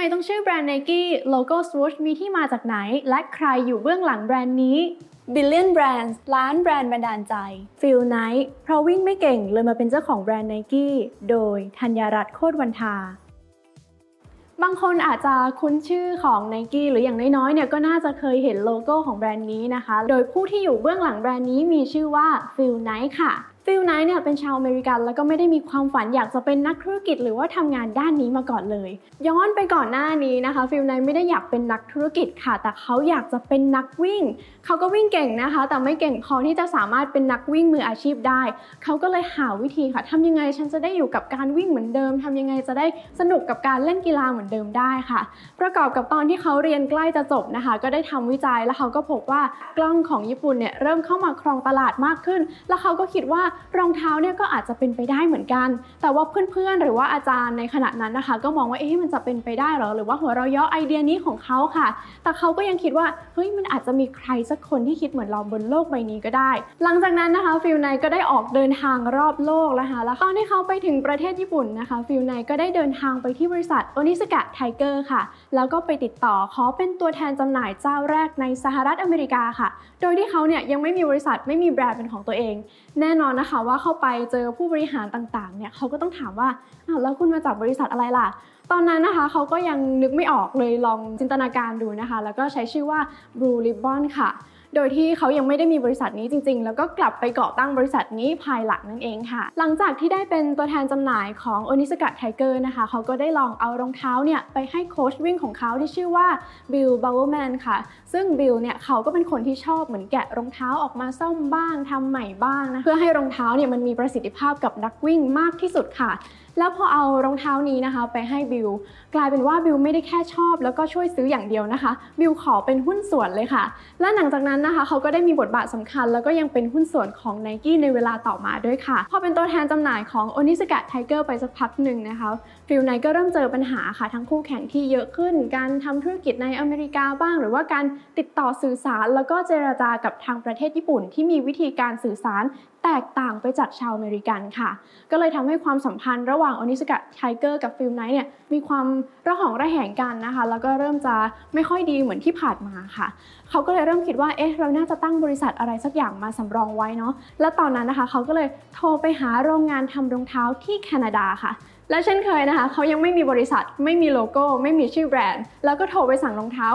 ทำไมต้องชื่อแบรนด์ Nike โลโก้ swoosh มีที่มาจากไหน และใครอยู่เบื้องหลังแบรนด์นี้ Billion Brands ล้านแบรนด์บันดาลใจ Phil Knight เพราะวิ่งไม่เก่งเลยมาเป็นเจ้าของแบรนด์ Nike โดยธัญรัตน์โคตรวันทา บางคนอาจจะคุ้นชื่อของ Nike หรืออย่างน้อยๆเนี่ยก็น่าจะเคยเห็นโลโก้ของแบรนด์นี้นะคะ โดยผู้ที่อยู่เบื้องหลังแบรนด์นี้มีชื่อว่า Phil Knight ค่ะ Phil Knight เนี่ยเป็นชาวอเมริกันแล้วก็ไม่ได้มีความฝันอยากจะเป็นนักธุรกิจหรือว่าทำงานด้านนี้มาก่อนเลย ย้อนไปก่อนหน้านี้นะคะฟิลไนท์ไม่ได้อยากเป็นนักธุรกิจค่ะ แต่เขาอยากจะเป็นนักวิ่ง เขาก็วิ่งเก่งนะคะ แต่ไม่เก่งพอที่จะสามารถเป็นนักวิ่งมืออาชีพได้ เขาก็เลยหาวิธีค่ะทำยังไงฉันจะได้อยู่กับการวิ่งเหมือนเดิมทำยังไงจะได้สนุกกับการเล่นกีฬาเหมือนเดิมได้ค่ะ ประกอบกับตอนที่เขาเรียนใกล้จะจบนะคะ ก็ได้ทำวิจัยแล้วเขาก็พบว่ากล้องของญี่ปุ่นเนี่ยเริ่มเข้ามาครองตลาดมากขึ้น แล้วเขาก็คิดว่ารองเท้าเนี่ยก็อาจจะเป็นไปได้เหมือนกัน แต่ว่าเพื่อนๆ หรือว่าอาจารย์ในขณะนั้นนะคะ ก็มองว่าเอ๊ะมันจะเป็นไปได้หรอ หรือว่าหัวเราะยาะไอเดียนี้ของเขาค่ะ แต่เขาก็ยังคิดว่าเฮ้ยมันอาจจะมีใครสักคนที่คิดเหมือนเราบนโลกใบนี้ก็ได้ หลังจากนั้นนะคะ Phil Knight ก็ได้ออกเดินทางรอบโลกแล้วค่ะแล้วตอนที่เขาไปถึงประเทศญี่ปุ่นนะคะ Phil Knight ก็ได้เดินทางไปที่บริษัท Onitsuka Tiger ค่ะ แล้วก็ไปติดต่อขอเป็นตัวแทนจำหน่ายเจ้าแรกในสหรัฐอเมริกาค่ะ โดยที่เขาเนี่ยยังไม่มีบริษัทไม่มีแบรนด์เป็นของตัวเอง แน่นอนนะคะว่าเข้าไปเจอผู้บริหารต่างๆเนี่ยเขาก็ต้องถามว่าอ้าวแล้วคุณมาจากบริษัทอะไรล่ะ ตอนนั้นนะคะเขาก็ยังนึกไม่ออกเลยลองจินตนาการดูนะคะ แล้วก็ใช้ชื่อว่า Blue Ribbon ค่ะ โดยที่เขายังไม่ได้มีบริษัทนี้จริง ๆ แล้วก็กลับไปก่อตั้งบริษัทนี้ภายหลังนั่นเองค่ะ หลังจากที่ได้เป็นตัวแทนจำหน่ายของ o n i s a k a Tiger นะคะ เขาก็ได้ลองเอารองเท้าเนี่ยไปให้โค้ชวิ่งของเขาที่ชื่อว่า Bill Bowerman ค่ะ ซึ่ง Bill เนี่ยเขาก็เป็นคนที่ชอบเหมือนแกะรองเท้าออกมาซ่อมบ้างทำใหม่บ้างนะเพื่อให้รองเท้าเนี่ยมันมีประสิทธิภาพกับนักวิ่งมากที่สุดค่ะ แล้วพอเอารองเท้านี้นะคะ ไปให้บิลกลายเป็นว่าบิลไม่ได้แค่ชอบ แล้วก็ช่วยซื้ออย่างเดียวนะคะ บิลขอเป็นหุ้นส่วนเลยค่ะ และหลังจากนั้นนะคะ เขาก็ได้มีบทบาทสำคัญ แล้วก็ยังเป็นหุ้นส่วนของ n i กี้ในเวลาต่อมาด้วยค่ะ พอเป็นตัวแทนจำหน่ายของ o n i s a k a Tiger ไปสักพักหนึ่งนะคะ Phil Knight ก็เริ่มเจอปัญหาค่ะ ทั้งคู่แข่งที่เยอะขึ้น การทำธุรกิจในอเมริกาบ้าง หรือว่าการติดต่อสื่อสาร แล้วก็เจรจากับทางประเทศญี่ปุ่น ที่มีวิธีการสื่อสารแตกต่างไปจากชาวอเมริกันค่ะ ก็เลยทำให้ความสัมพันธ์ระหว่าง Onitsuka Tiger กับ Phil Knight เนี่ยมีความระหองระแหงกันนะคะ แล้วก็เริ่มจะไม่ค่อยดีเหมือนที่ผ่านมาค่ะ เขาก็เลยเริ่มคิดว่าเอ๊ะเราน่าจะตั้งบริษัทอะไรสักอย่างมาสำรองไว้เนาะและตอนนั้นนะคะ เขาก็เลยโทรไปหาโรงงานทำรองเท้าที่แคนาดาค่ะ และเช่นเคยนะคะ เขายังไม่มีบริษัท ไม่มีโลโก้ ไม่มีชื่อแบรนด์ แล้วก็โทรไปสั่งรองเท้า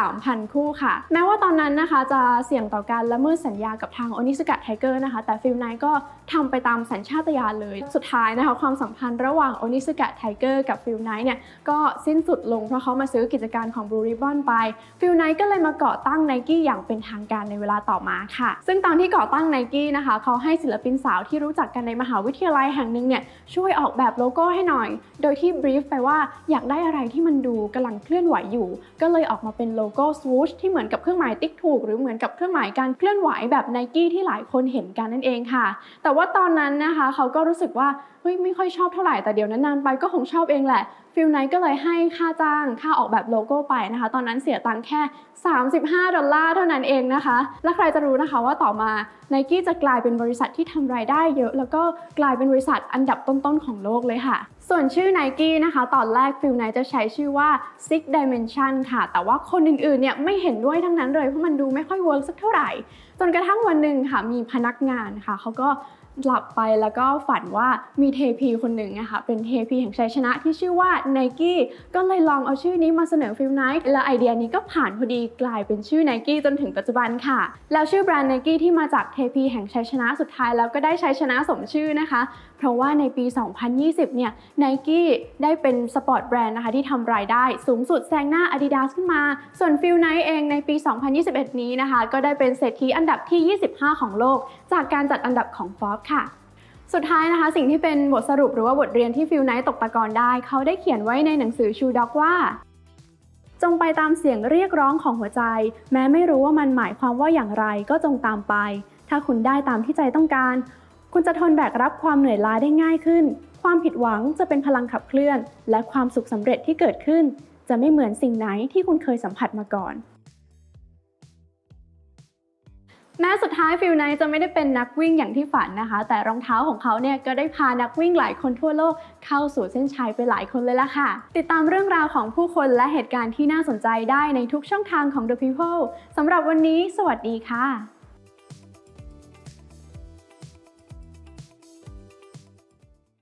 3,000 คู่ค่ะ แม้ว่าตอนนั้นนะคะจะเสี่ยงต่อการละเมิดสัญญากับทาง Onitsuka Tiger นะคะ แต่ Phil Knight ก็ทำไปตามสัญชาตญาณเลย สุดท้ายนะคะ ความสัมพันธ์ระหว่าง Onitsuka Tiger กับ Phil Knight เนี่ย ก็สิ้นสุดลงเพราะเขามาซื้อกิจการของ Blue Ribbon ไป Phil Knight ก็เลยมาก่อตั้งไนกี้อย่างเป็นทางการในเวลาต่อมาค่ะ ซึ่งตอนที่ก่อตั้งไนกี้นะคะ เขาให้ศิลปินสาวที่รู้จักกันในมหาวิทยาลัยแห่งหนึ่งเนี่ยช่วยออกแบบโลโก้ให้หน่อย โดยที่ brief ไปว่าอยากได้อะไรที่มันดูกำลังเคลื่อนไหวอยู่ ก็เลยออกมาเป็นโลโก้ swoosh ที่เหมือนกับเครื่องหมายติ๊กถูก หรือเหมือนกับเครื่องหมายการเคลื่อนไหวแบบไนกี้ที่หลายคนเห็นกันนั่นเองค่ะ แต่ว่าตอนนั้นนะคะเขาก็รู้สึกว่าเฮ้ยไม่ค่อยชอบเท่าไหร่แต่เดี๋ยวนานๆไปก็คงชอบเองแหละ Phil Knight ก็เลยให้ค่าจ้างค่าออกแบบโลโก้ไปนะคะ ตอนนั้นเสียตังค์แค่ 35 ดอลลาร์เท่านั้นเองนะคะ และใครจะรู้นะคะว่าต่อมา n i กี้จะกลายเป็นบริษัทที่ทำรายได้เยอะ แล้วก็กลายเป็นบริษัทอันดับต้นๆของโลกเลยค่ะ ส่วนชื่อ n i กี้นะคะ ตอนแรก Phil Knight จะใช้ชื่อว่า Six Dimension ค่ะ แต่ว่าคนอื่นๆเนี่ยไม่เห็นด้วยทั้งนั้นเลยเพราะมันดูไม่ค่อย work สักเท่าไหร่ จนกระทั่งวันหนึ่งค่ะมีพนักงานค่ะเขาก็ หลับไปแล้วก็ฝันว่ามีเทพีคนหนึ่งอะคะเป็นเทพีแห่งชัยชนะที่ชื่อว่าไนกี้ก็เลยลองเอาชื่อนี้มาเสนอ Phil Knight และไอเดียนี้ก็ผ่านพอดีกลายเป็นชื่อไนกี้จนถึงปัจจุบันค่ะ แล้วชื่อแบรนด์ไนกี้ที่มาจากเทพีแห่งชัยชนะสุดท้ายแล้วก็ได้ชัยชนะสมชื่อนะคะ เพราะว่าในปี 2020 เนี่ยไนกี้ได้เป็น sport brand นะคะที่ทำรายได้สูงสุดแซงหน้า Adidas ขึ้นมา ส่วนฟิลไนต์เองในปี 2021 นี้นะคะ ก็ได้เป็นเศรษฐีอันดับที่ 25 ของโลก จากการจัดอันดับของ Forbes ค่ะ สุดท้ายนะคะ สิ่งที่เป็นบทสรุปหรือว่าบทเรียนที่ฟิลไนต์ตกตะกอนได้ เขาได้เขียนไว้ในหนังสือ Shoe Dog ว่า จงไปตามเสียงเรียกร้องของหัวใจ แม้ไม่รู้ว่ามันหมายความว่าอย่างไรก็จงตามไป ถ้าคุณได้ตามที่ใจต้องการ คุณจะทนแบกรับความเหนื่อยล้าได้ง่ายขึ้น ความผิดหวังจะเป็นพลังขับเคลื่อน และความสุขสำเร็จที่เกิดขึ้น จะไม่เหมือนสิ่งไหนที่คุณเคยสัมผัสมาก่อน แม้สุดท้ายฟิลไนจะไม่ได้เป็นนักวิ่งอย่างที่ฝันนะคะ แต่รองเท้าของเขาเนี่ยก็ได้พานักวิ่งหลายคนทั่วโลกเข้าสู่เส้นชัยไปหลายคนเลยล่ะค่ะ ติดตามเรื่องราวของผู้คนและเหตุการณ์ที่น่าสนใจได้ในทุกช่องทางของ The People สำหรับวันนี้ สวัสดีค่ะ